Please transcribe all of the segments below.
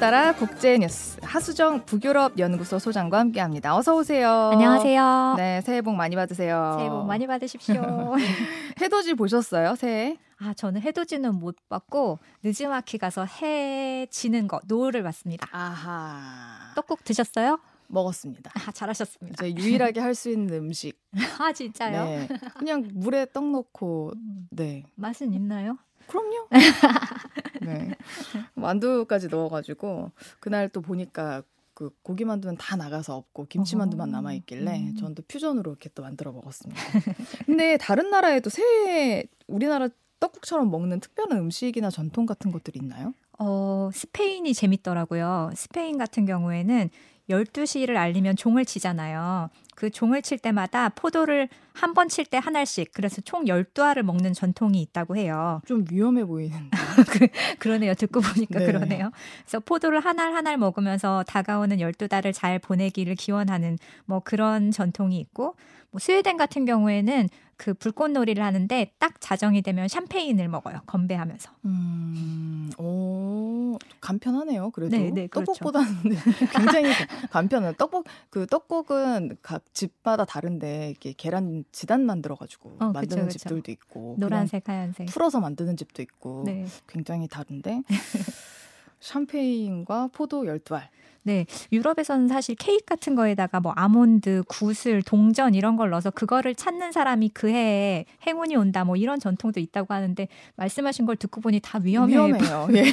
따라 국제 뉴스 하수정 북유럽 연구소 소장과 함께합니다. 어서 오세요. 안녕하세요. 네, 새해 복 많이 받으세요. 새해 복 많이 받으십시오. 해돋이 보셨어요? 새해? 아, 저는 해돋이는 못 봤고 늦지막히 가서 해 지는 거 노을을 봤습니다. 아하. 떡국 드셨어요? 먹었습니다. 아, 잘하셨습니다. 제 유일하게 할 수 있는 음식. 아, 진짜요? 네. 그냥 물에 떡 넣고 네. 맛은 있나요? 그럼요. 네. 만두까지 넣어가지고 그날 또 보니까 그 고기 만두는 다 나가서 없고 김치 만두만 남아 있길래 음. 저는 또 퓨전으로 이렇게 또 만들어 먹었습니다. 근데 다른 나라에도 새해 우리나라 떡국처럼 먹는 특별한 음식이나 전통 같은 것들이 있나요? 어, 스페인이 재밌더라고요. 스페인 같은 경우에는 12시를 알리면 종을 치잖아요. 그 종을 칠 때마다 포도를 한 번 칠때한 알씩 그래서 총 12알을 먹는 전통이 있다고 해요. 좀 위험해 보이는데. 그러네요. 듣고 보니까 네. 그러네요. 그래서 포도를 한 알 한 알 먹으면서 다가오는 12달을 잘 보내기를 기원하는 뭐 그런 전통이 있고 뭐 스웨덴 같은 경우에는 그 불꽃놀이를 하는데 딱 자정이 되면 샴페인을 먹어요. 건배하면서. 음, 오, 간편하네요. 그래도 네, 네, 그렇죠. 떡국보다는 굉장히 간편한 떡국. 그 떡국은 각 집마다 다른데 이게 계란 지단 만들어가지고 어, 만드는 그쵸, 그쵸. 집들도 있고 노란색, 하얀색. 풀어서 만드는 집도 있고 네. 굉장히 다른데 샴페인과 포도 12알. 네, 유럽에서는 사실 케이크 같은 거에다가 뭐 아몬드, 구슬, 동전 이런 걸 넣어서 그거를 찾는 사람이 그 해에 행운이 온다 뭐 이런 전통도 있다고 하는데 말씀하신 걸 듣고 보니 다 위험해. 위험해요. 예.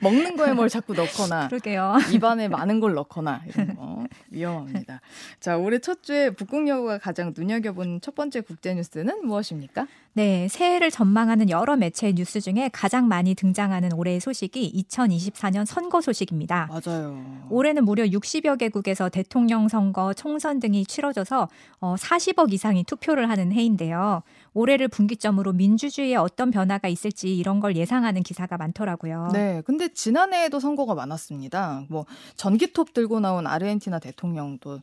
먹는 거에 뭘 자꾸 넣거나 그러게요. 입안에 많은 걸 넣거나 이런 거 위험합니다. 자, 올해 첫 주에 북극여우가 가장 눈여겨본 첫 번째 국제 뉴스는 무엇입니까? 네, 새해를 전망하는 여러 매체의 뉴스 중에 가장 많이 등장하는 올해의 소식이 2024년 선거 소식입니다. 맞아요. 올해는 무려 60여 개국에서 대통령 선거, 총선 등이 치러져서 어, 40억 이상이 투표를 하는 해인데요. 올해를 분기점으로 민주주의에 어떤 변화가 있을지 이런 걸 예상하는 기사가 많더라고요. 네, 근데 지난해에도 선거가 많았습니다. 뭐 전기톱 들고 나온 아르헨티나 대통령도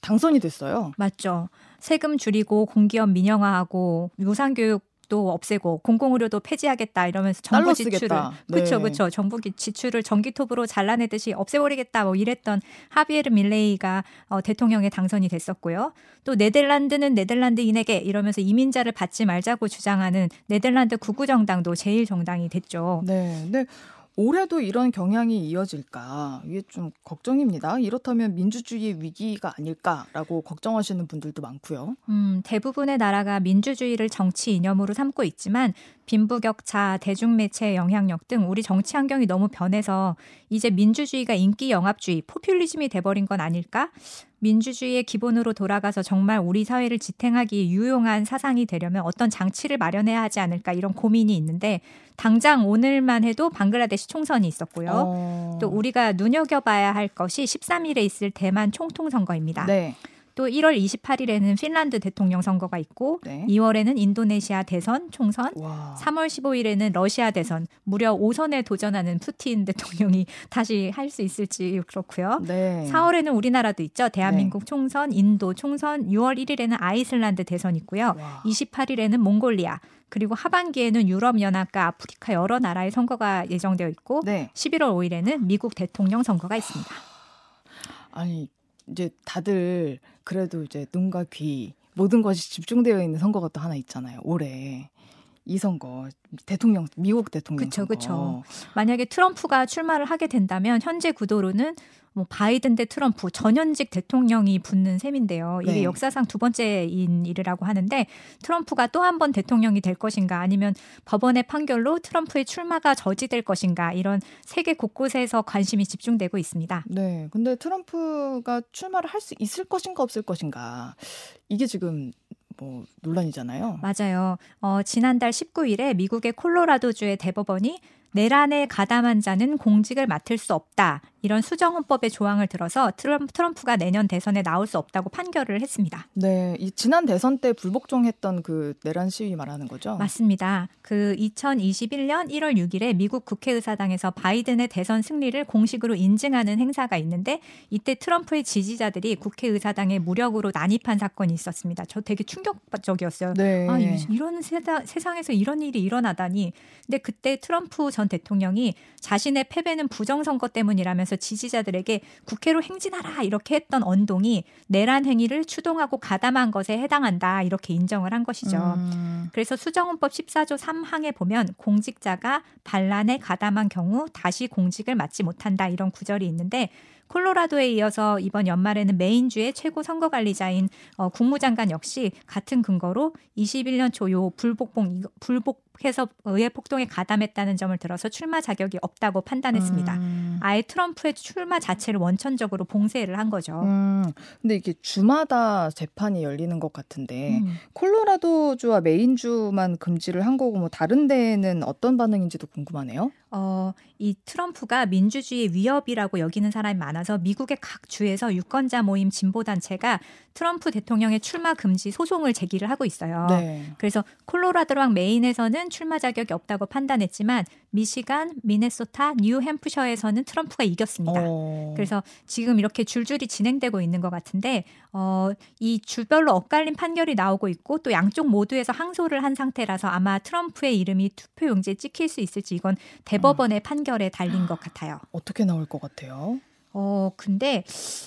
당선이 됐어요. 맞죠. 세금 줄이고 공기업 민영화하고 유산교육 도 없애고 공공의료도 폐지하겠다 이러면서 정부 지출을. 그렇죠, 네. 그렇죠. 정부 기- 지출을 전기톱으로 잘라내듯이 없애버리겠다 뭐 이랬던 하비에르 밀레이가 어, 대통령에 당선이 됐었고요. 또 네덜란드는 네덜란드인에게 이러면서 이민자를 받지 말자고 주장하는 네덜란드 구구정당도 제일 정당이 됐죠. 네, 근데 올해도 이런 경향이 이어질까 이게 좀 걱정입니다. 이렇다면 민주주의 위기가 아닐까라고 걱정하시는 분들도 많고요. 음, 대부분의 나라가 민주주의를 정치 이념으로 삼고 있지만 빈부격차, 대중매체의 영향력 등 우리 정치 환경이 너무 변해서 이제 민주주의가 인기 영합주의, 포퓰리즘이 돼버린 건 아닐까? 민주주의의 기본으로 돌아가서 정말 우리 사회를 지탱하기 유용한 사상이 되려면 어떤 장치를 마련해야 하지 않을까 이런 고민이 있는데 당장 오늘만 해도 방글라데시 총선이 있었고요. 어... 또 우리가 눈여겨봐야 할 것이 13일에 있을 대만 총통 선거입니다. 네, 또 1월 28일에는 핀란드 대통령 선거가 있고 네. 2월에는 인도네시아 대선 총선, 와. 3월 15일에는 러시아 대선, 무려 5선에 도전하는 푸틴 대통령이 다시 할 수 있을지 그렇고요. 네. 4월에는 우리나라도 있죠. 대한민국 총선, 인도 총선, 6월 1일에는 아이슬란드 대선 있고요. 와. 28일에는 몽골리아, 그리고 하반기에는 유럽연합과 아프리카 여러 나라의 선거가 예정되어 있고 네. 11월 5일에는 미국 대통령 선거가 있습니다. 아니 이제 다들 그래도 이제 눈과 귀 모든 것이 집중되어 있는 선거가 또 하나 있잖아요. 올해 이 선거 대통령 미국 대통령 그쵸, 선거. 그쵸. 만약에 트럼프가 출마를 하게 된다면 현재 구도로는 뭐 바이든 대 트럼프 전현직 대통령이 붙는 셈인데요. 이게 네. 역사상 두 번째인 일이라고 하는데 트럼프가 또 한 번 대통령이 될 것인가 아니면 법원의 판결로 트럼프의 출마가 저지될 것인가 이런 세계 곳곳에서 관심이 집중되고 있습니다. 네, 근데 트럼프가 출마를 할 수 있을 것인가 없을 것인가 이게 지금 뭐 논란이잖아요. 맞아요. 어, 지난달 19일에 미국의 콜로라도주의 대법원이 내란에 가담한 자는 공직을 맡을 수 없다. 이런 수정헌법의 조항을 들어서 트럼, 트럼프가 내년 대선에 나올 수 없다고 판결을 했습니다. 네, 이 지난 대선 때 불복종했던 그 내란 시위 말하는 거죠. 맞습니다. 그 2021년 1월 6일에 미국 국회의사당에서 바이든의 대선 승리를 공식으로 인증하는 행사가 있는데 이때 트럼프의 지지자들이 국회의사당에 무력으로 난입한 사건이 있었습니다. 저 되게 충격적이었어요. 네. 아, 이- 이런 세다, 세상에서 이런 일이 일어나다니. 근데 그때 트럼프 전전 대통령이 자신의 패배는 부정선거 때문이라면서 지지자들에게 국회로 행진하라 이렇게 했던 언동이 내란 행위를 추동하고 가담한 것에 해당한다 이렇게 인정을 한 것이죠. 음. 그래서 수정헌법 14조 3항에 보면 공직자가 반란에 가담한 경우 다시 공직을 맡지 못한다 이런 구절이 있는데 콜로라도에 이어서 이번 연말에는 메인주의 최고 선거관리자인 어, 국무장관 역시 같은 근거로 21년 초 요 불복봉 불복 해서 의회 폭동에 가담했다는 점을 들어서 출마 자격이 없다고 판단했습니다. 음. 아예 트럼프의 출마 자체를 원천적으로 봉쇄를 한 거죠. 음. 근데 이게 주마다 재판이 열리는 것 같은데 음. 콜로라도주와 메인주만 금지를 한 거고 뭐 다른 데는 어떤 반응인지도 궁금하네요. 어, 이 트럼프가 민주주의 위협이라고 여기는 사람이 많아서 미국의 각 주에서 유권자 모임 진보 단체가 트럼프 대통령의 출마 금지 소송을 제기를 하고 있어요. 네. 그래서 콜로라도랑 메인에서는 출마 자격이 없다고 판단했지만 미시간, 미네소타, 뉴햄프셔에서는 트럼프가 이겼습니다. 오. 그래서 지금 이렇게 줄줄이 진행되고 있는 것 같은데 어, 이 주별로 엇갈린 판결이 나오고 있고 또 양쪽 모두에서 항소를 한 상태라서 아마 트럼프의 이름이 투표 용지에 찍힐 수 있을지 이건 대법원의 음. 판결에 달린 것 같아요. 어떻게 나올 것 같아요? 어, 근데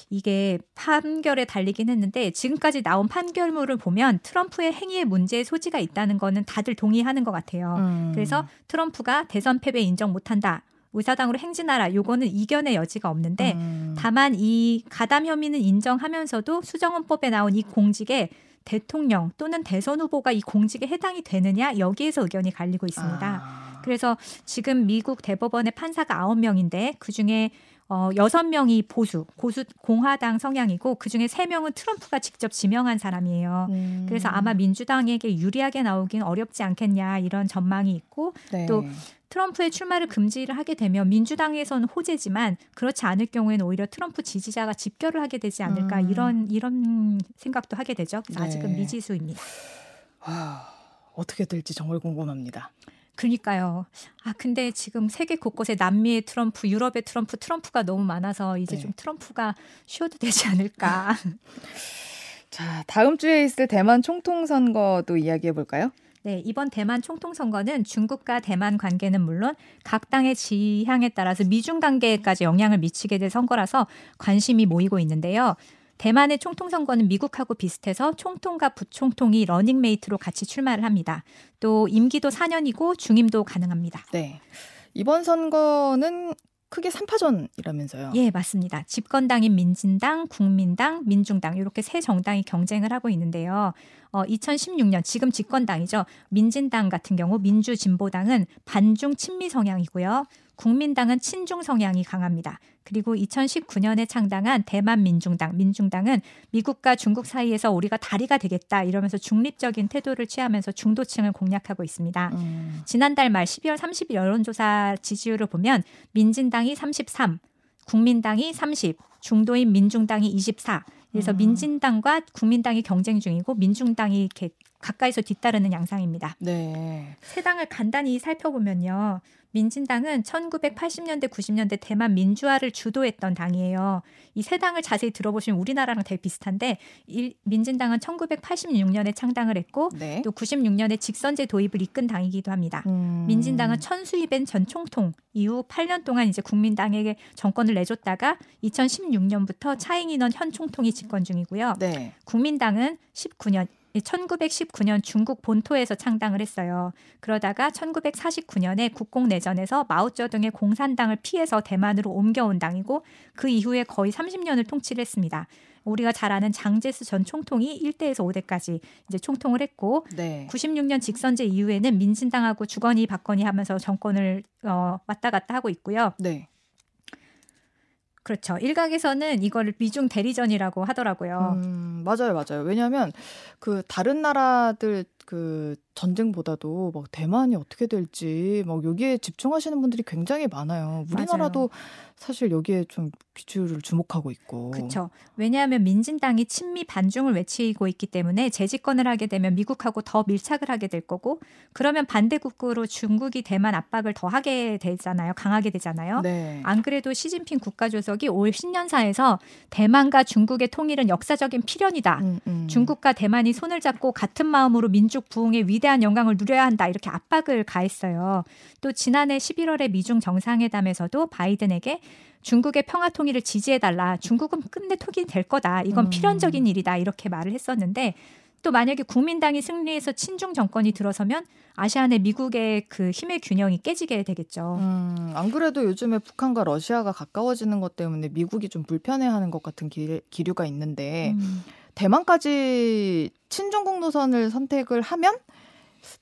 이게 판결에 달리긴 했는데 지금까지 나온 판결물을 보면 트럼프의 행위에 문제의 소지가 있다는 거는 다들 동의하는 것 같아요. 음. 그래서 트럼프가 대선 패배 인정 못한다. 의사당으로 행진하라. 요거는 이견의 여지가 없는데 음. 다만 이 가담 혐의는 인정하면서도 수정헌법에 나온 이 공직에 대통령 또는 대선 후보가 이 공직에 해당이 되느냐 여기에서 의견이 갈리고 있습니다. 아. 그래서 지금 미국 대법원의 판사가 아홉 명인데 그 중에 어, 6명이 보수, 고수, 공화당 성향이고 그중에 3명은 트럼프가 직접 지명한 사람이에요. 음. 그래서 아마 민주당에게 유리하게 나오긴 어렵지 않겠냐 이런 전망이 있고 네. 또 트럼프의 출마를 금지를 하게 되면 민주당에서는 호재지만 그렇지 않을 경우에는 오히려 트럼프 지지자가 집결을 하게 되지 않을까 음. 이런 이런 생각도 하게 되죠. 아직은 네. 미지수입니다. 와, 어떻게 될지 정말 궁금합니다. 그러니까요. 아 근데 지금 세계 곳곳에 남미의 트럼프, 유럽의 트럼프, 트럼프가 너무 많아서 이제 네. 좀 트럼프가 쉬어도 되지 않을까. 자, 다음 주에 있을 대만 총통 선거도 이야기해 볼까요? 네, 이번 대만 총통 선거는 중국과 대만 관계는 물론 각 당의 지향에 따라서 미중 관계까지 영향을 미치게 될 선거라서 관심이 모이고 있는데요. 대만의 총통 선거는 미국하고 비슷해서 총통과 부총통이 러닝메이트로 같이 출마를 합니다. 또 임기도 4년이고 중임도 가능합니다. 네. 이번 선거는 크게 3파전이라면서요. 예, 맞습니다. 집권당인 민진당, 국민당, 민중당 이렇게 세 정당이 경쟁을 하고 있는데요. 어, 2016년 지금 집권당이죠. 민진당 같은 경우 민주진보당은 반중 친미 성향이고요. 국민당은 친중 성향이 강합니다. 그리고 2019년에 창당한 대만 민중당, 민중당은 미국과 중국 사이에서 우리가 다리가 되겠다 이러면서 중립적인 태도를 취하면서 중도층을 공략하고 있습니다. 음. 지난달 말 12월 30일 여론조사 지지율을 보면 민진당이 33, 국민당이 30, 중도인 민중당이 24. 그래서 음. 민진당과 국민당이 경쟁 중이고 민중당이 이렇게 가까이서 뒤따르는 양상입니다. 네. 세 당을 간단히 살펴보면요. 민진당은 1980년대, 90년대 대만 민주화를 주도했던 당이에요. 이 세 당을 자세히 들어보시면 우리나라랑 되게 비슷한데 일, 민진당은 1986년에 창당을 했고 네. 또 96년에 직선제 도입을 이끈 당이기도 합니다. 음. 민진당은 천수입엔 전 총통 이후 8년 동안 이제 국민당에게 정권을 내줬다가 2016년부터 차잉인원 현 총통이 집권 중이고요. 네. 국민당은 19년 1919년 중국 본토에서 창당을 했어요. 그러다가 1949년에 국공 내전에서 마오쩌둥의 공산당을 피해서 대만으로 옮겨온 당이고 그 이후에 거의 30년을 통치를 했습니다. 우리가 잘 아는 장제스 전 총통이 1대에서 5대까지 이제 총통을 했고 네. 96년 직선제 이후에는 민진당하고 주거니 받거니 하면서 정권을 어, 왔다 갔다 하고 있고요. 네. 그렇죠. 일각에서는 이걸 미중 대리전이라고 하더라고요. 음, 맞아요, 맞아요. 왜냐하면 그 다른 나라들 그 전쟁보다도 막 대만이 어떻게 될지 막 여기에 집중하시는 분들이 굉장히 많아요. 우리나라도 맞아요. 사실 여기에 좀 귀주를 주목하고 있고. 그렇죠. 왜냐하면 민진당이 친미 반중을 외치고 있기 때문에 재집권을 하게 되면 미국하고 더 밀착을 하게 될 거고 그러면 반대국으로 중국이 대만 압박을 더 하게 되잖아요. 강하게 되잖아요. 네. 안 그래도 시진핑 국가주석이 올 신년사에서 대만과 중국의 통일은 역사적인 필연이다. 음, 음. 중국과 대만이 손을 잡고 같은 마음으로 민중 민족 부흥의 위대한 영광을 누려야 한다 이렇게 압박을 가했어요. 또 지난해 11월에 미중 정상회담에서도 바이든에게 중국의 평화 통일을 지지해 달라. 중국은 끝내 통일이 될 거다. 이건 음. 필연적인 일이다. 이렇게 말을 했었는데 또 만약에 국민당이 승리해서 친중 정권이 들어서면 아시아 내 미국의 그 힘의 균형이 깨지게 되겠죠. 음, 안 그래도 요즘에 북한과 러시아가 가까워지는 것 때문에 미국이 좀 불편해하는 것 같은 기, 기류가 있는데 음. 대만까지 친중국 노선을 선택을 하면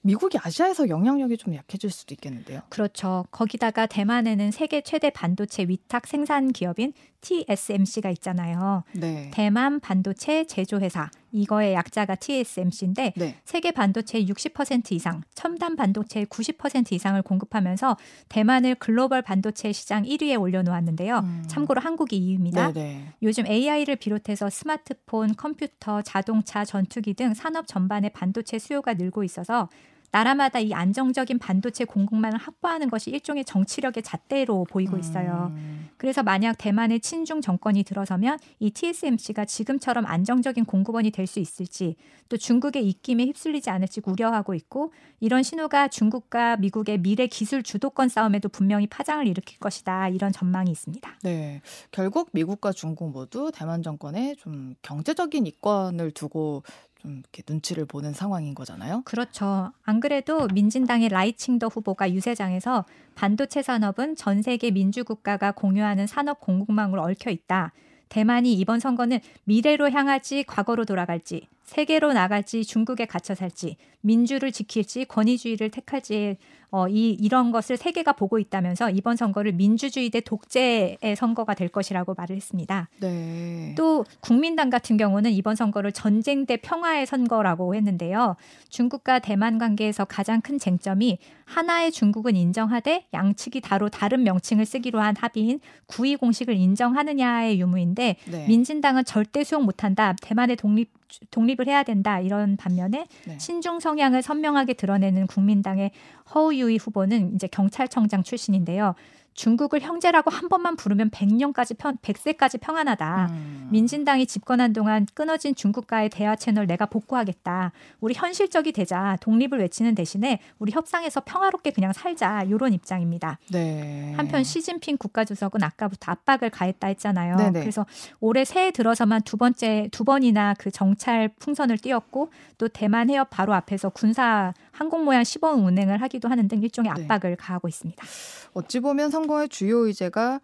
미국이 아시아에서 영향력이 좀 약해질 수도 있겠는데요. 그렇죠. 거기다가 대만에는 세계 최대 반도체 위탁 생산 기업인 TSMC가 있잖아요. 네. 대만 반도체 제조회사 이거의 약자가 TSMC인데 네. 세계 반도체 60% 이상, 첨단 반도체 90% 이상을 공급하면서 대만을 글로벌 반도체 시장 1위에 올려놓았는데요. 음. 참고로 한국이 2위입니다. 네네. 요즘 AI를 비롯해서 스마트폰, 컴퓨터, 자동차, 전투기 등 산업 전반의 반도체 수요가 늘고 있어서 나라마다 이 안정적인 반도체 공급망을 확보하는 것이 일종의 정치력의 잣대로 보이고 있어요. 음. 그래서 만약 대만의 친중 정권이 들어서면 이 TSMC가 지금처럼 안정적인 공급원이 될 수 있을지 또 중국의 입김에 휩쓸리지 않을지 우려하고 있고 이런 신호가 중국과 미국의 미래 기술 주도권 싸움에도 분명히 파장을 일으킬 것이다 이런 전망이 있습니다. 네, 결국 미국과 중국 모두 대만 정권에 좀 경제적인 이권을 두고 좀 이렇게 눈치를 보는 상황인 거잖아요. 그렇죠. 안 그래도 민진당의 라이칭더 후보가 유세장에서 반도체 산업은 전 세계 민주국가가 공유하는 산업 공급망으로 얽혀 있다. 대만이 이번 선거는 미래로 향할지 과거로 돌아갈지 세계로 나갈지 중국에 갇혀 살지 민주를 지킬지 권위주의를 택할지 어, 이 이런 것을 세계가 보고 있다면서 이번 선거를 민주주의 대 독재의 선거가 될 것이라고 말을 했습니다. 네. 또 국민당 같은 경우는 이번 선거를 전쟁 대 평화의 선거라고 했는데요. 중국과 대만 관계에서 가장 큰 쟁점이 하나의 중국은 인정하되 양측이 다로 다른 명칭을 쓰기로 한 합의인 구이 공식을 인정하느냐의 유무인데 네. 민진당은 절대 수용 못한다. 대만의 독립 독립을 해야 된다 이런 반면에 네. 신중 성향을 선명하게 드러내는 국민당의 허우유이 후보는 이제 경찰청장 출신인데요. 중국을 형제라고 한 번만 부르면 100년까지 평, 100세까지 평안하다. 음. 민진당이 집권한 동안 끊어진 중국과의 대화 채널 내가 복구하겠다. 우리 현실적이 되자. 독립을 외치는 대신에 우리 협상에서 평화롭게 그냥 살자. 이런 입장입니다. 네. 한편 시진핑 국가주석은 아까부터 압박을 가했다 했잖아요. 네네. 그래서 올해 새해 들어서만 두 번째 두 번이나 그 정찰 풍선을 띄웠고 또 대만 해협 바로 앞에서 군사 항공 모양 시범 운행을 하기도 하는 등 일종의 네. 압박을 네. 가하고 있습니다. 어찌 보면 선거의 주요 의제가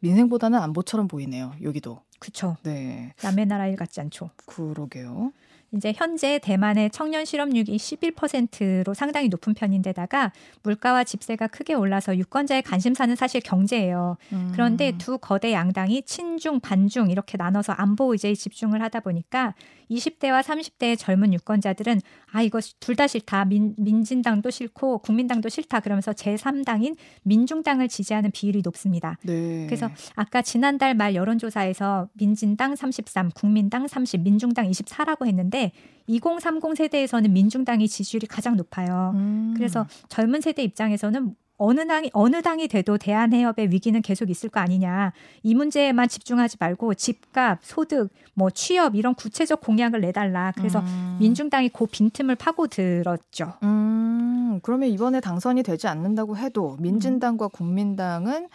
민생보다는 안보처럼 보이네요. 여기도. 그렇죠. 네. 남의 나라 일 같지 않죠. 그러게요. 이제 현재 대만의 청년 실업률이 11%로 상당히 높은 편인데다가 물가와 집세가 크게 올라서 유권자의 관심사는 사실 경제예요. 음. 그런데 두 거대 양당이 친중 반중 이렇게 나눠서 안보 의제에 집중을 하다 보니까 20대와 30대의 젊은 유권자들은 아 이거 둘 다 싫다. 민, 민진당도 싫고 국민당도 싫다. 그러면서 제3당인 민중당을 지지하는 비율이 높습니다. 네. 그래서 아까 지난달 말 여론조사에서 민진당 33, 국민당 30, 민중당 24라고 했는데 2030 세대에서는 민중당이 지지율이 가장 높아요. 음. 그래서 젊은 세대 입장에서는 어느 당이 어느 당이 돼도 대한해협의 위기는 계속 있을 거 아니냐. 이 문제에만 집중하지 말고 집값, 소득, 뭐 취업 이런 구체적 공약을 내달라. 그래서 음. 민중당이 그 빈틈을 파고들었죠. 음, 그러면 이번에 당선이 되지 않는다고 해도 민진당과 국민당은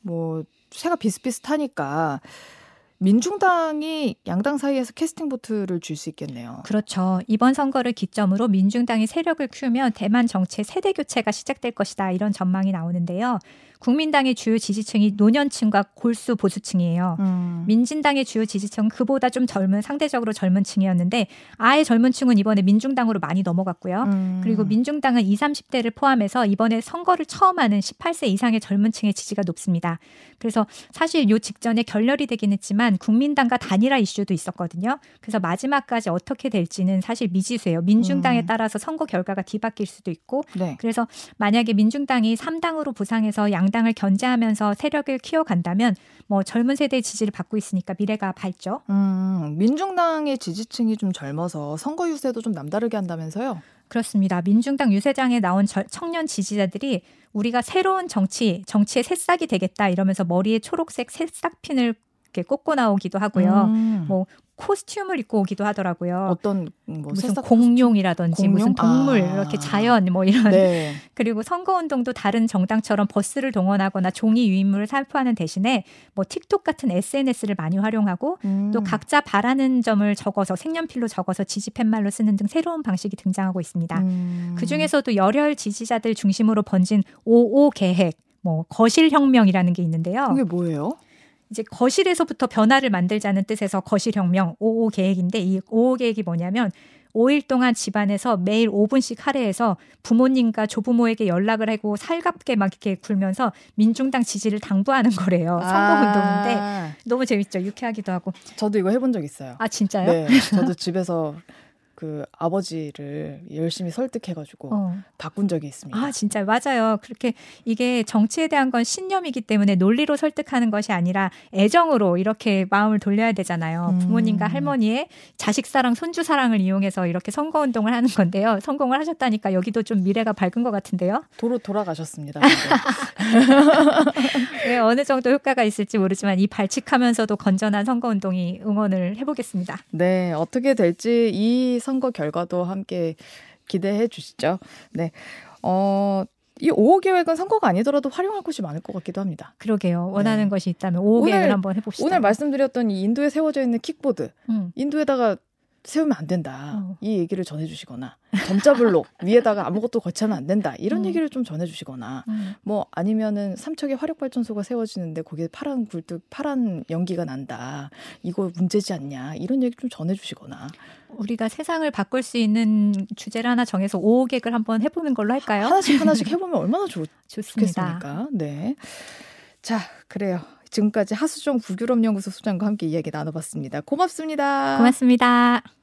뭐 세가 비슷비슷하니까 민중당이 양당 사이에서 캐스팅 보트를 줄 수 있겠네요. 그렇죠. 이번 선거를 기점으로 민중당이 세력을 키우면 대만 정치의 세대 교체가 시작될 것이다. 이런 전망이 나오는데요. 국민당의 주요 지지층이 노년층과 골수 보수층이에요. 음. 민진당의 주요 지지층은 그보다 좀 젊은 상대적으로 젊은 층이었는데 아예 젊은 층은 이번에 민중당으로 많이 넘어갔고요. 음. 그리고 민중당은 20, 30대를 포함해서 이번에 선거를 처음 하는 18세 이상의 젊은 층의 지지가 높습니다. 그래서 사실 요 직전에 결렬이 되긴 했지만 국민당과 단일화 이슈도 있었거든요. 그래서 마지막까지 어떻게 될지는 사실 미지수예요. 민중당에 음. 따라서 선거 결과가 뒤바뀔 수도 있고 네. 그래서 만약에 민중당이 3당으로 부상해서 양 양당을 견제하면서 세력을 키워간다면 뭐 젊은 세대의 지지를 받고 있으니까 미래가 밝죠. 음, 민중당의 지지층이 좀 젊어서 선거 유세도 좀 남다르게 한다면서요? 그렇습니다. 민중당 유세장에 나온 청년 지지자들이 우리가 새로운 정치, 정치의 새싹이 되겠다 이러면서 머리에 초록색 새싹핀을 이렇게 꽂고 나오기도 하고요. 음. 뭐 코스튬을 입고 오기도 하더라고요. 어떤 뭐 무슨 공룡이라든지 공룡? 무슨 동물 아. 이렇게 자연 뭐 이런 네. 그리고 선거 운동도 다른 정당처럼 버스를 동원하거나 종이 유인물을 살포하는 대신에 뭐 틱톡 같은 SNS를 많이 활용하고 음. 또 각자 바라는 점을 적어서 색연필로 적어서 지지 팻말로 쓰는 등 새로운 방식이 등장하고 있습니다. 음. 그 중에서도 열혈 지지자들 중심으로 번진 55 계획, 뭐 거실 혁명이라는 게 있는데요. 그게 뭐예요? 이제 거실에서부터 변화를 만들자는 뜻에서 거실혁명 55 계획인데 이 55 계획이 뭐냐면 5일 동안 집안에서 매일 5분씩 할애해서 부모님과 조부모에게 연락을 하고 살갑게 막 이렇게 굴면서 민중당 지지를 당부하는 거래요. 선거운동인데 아, 너무 재밌죠. 유쾌하기도 하고. 저도 이거 해본 적 있어요. 아 진짜요? 네, 저도 집에서 그 아버지를 열심히 설득해가지고 어. 바꾼 적이 있습니다. 아, 진짜 맞아요. 그렇게 이게 정치에 대한 건 신념이기 때문에 논리로 설득하는 것이 아니라 애정으로 이렇게 마음을 돌려야 되잖아요. 음. 부모님과 할머니의 자식 사랑, 손주 사랑을 이용해서 이렇게 선거 운동을 하는 건데요. 성공을 하셨다니까 여기도 좀 미래가 밝은 것 같은데요. 도로 돌아가셨습니다. 네, 어느 정도 효과가 있을지 모르지만 이 발칙하면서도 건전한 선거 운동이 응원을 해보겠습니다. 네, 어떻게 될지 이 선거 결과도 함께 기대해 주시죠. 네, 어, 이 5호 계획은 선거가 아니더라도 활용할 곳이 많을 것 같기도 합니다. 그러게요. 원하는 네. 것이 있다면 5 오늘- 계획을 한번 해봅시다. 오늘 말씀드렸던 이 인도에 세워져 있는 킥보드, 음. 인도에다가 세우면 안 된다. 어. 이 얘기를 전해주시거나 점자블록 위에다가 아무것도 거치하면 안 된다. 이런 음. 얘기를 좀 전해주시거나 음. 뭐 아니면은 삼척에 화력발전소가 세워지는데 거기에 파란 굴뚝 파란 연기가 난다. 이거 문제지 않냐. 이런 얘기 좀 전해주시거나 우리가 세상을 바꿀 수 있는 주제를 하나 정해서 5 계획을 한번 해보는 걸로 할까요? 하나씩 하나씩 해보면 얼마나 좋, 좋습니다. 좋겠습니까? 네. 자, 그래요. 지금까지 하수정 북유럽연구소 소장과 함께 이야기 나눠봤습니다. 고맙습니다. 고맙습니다.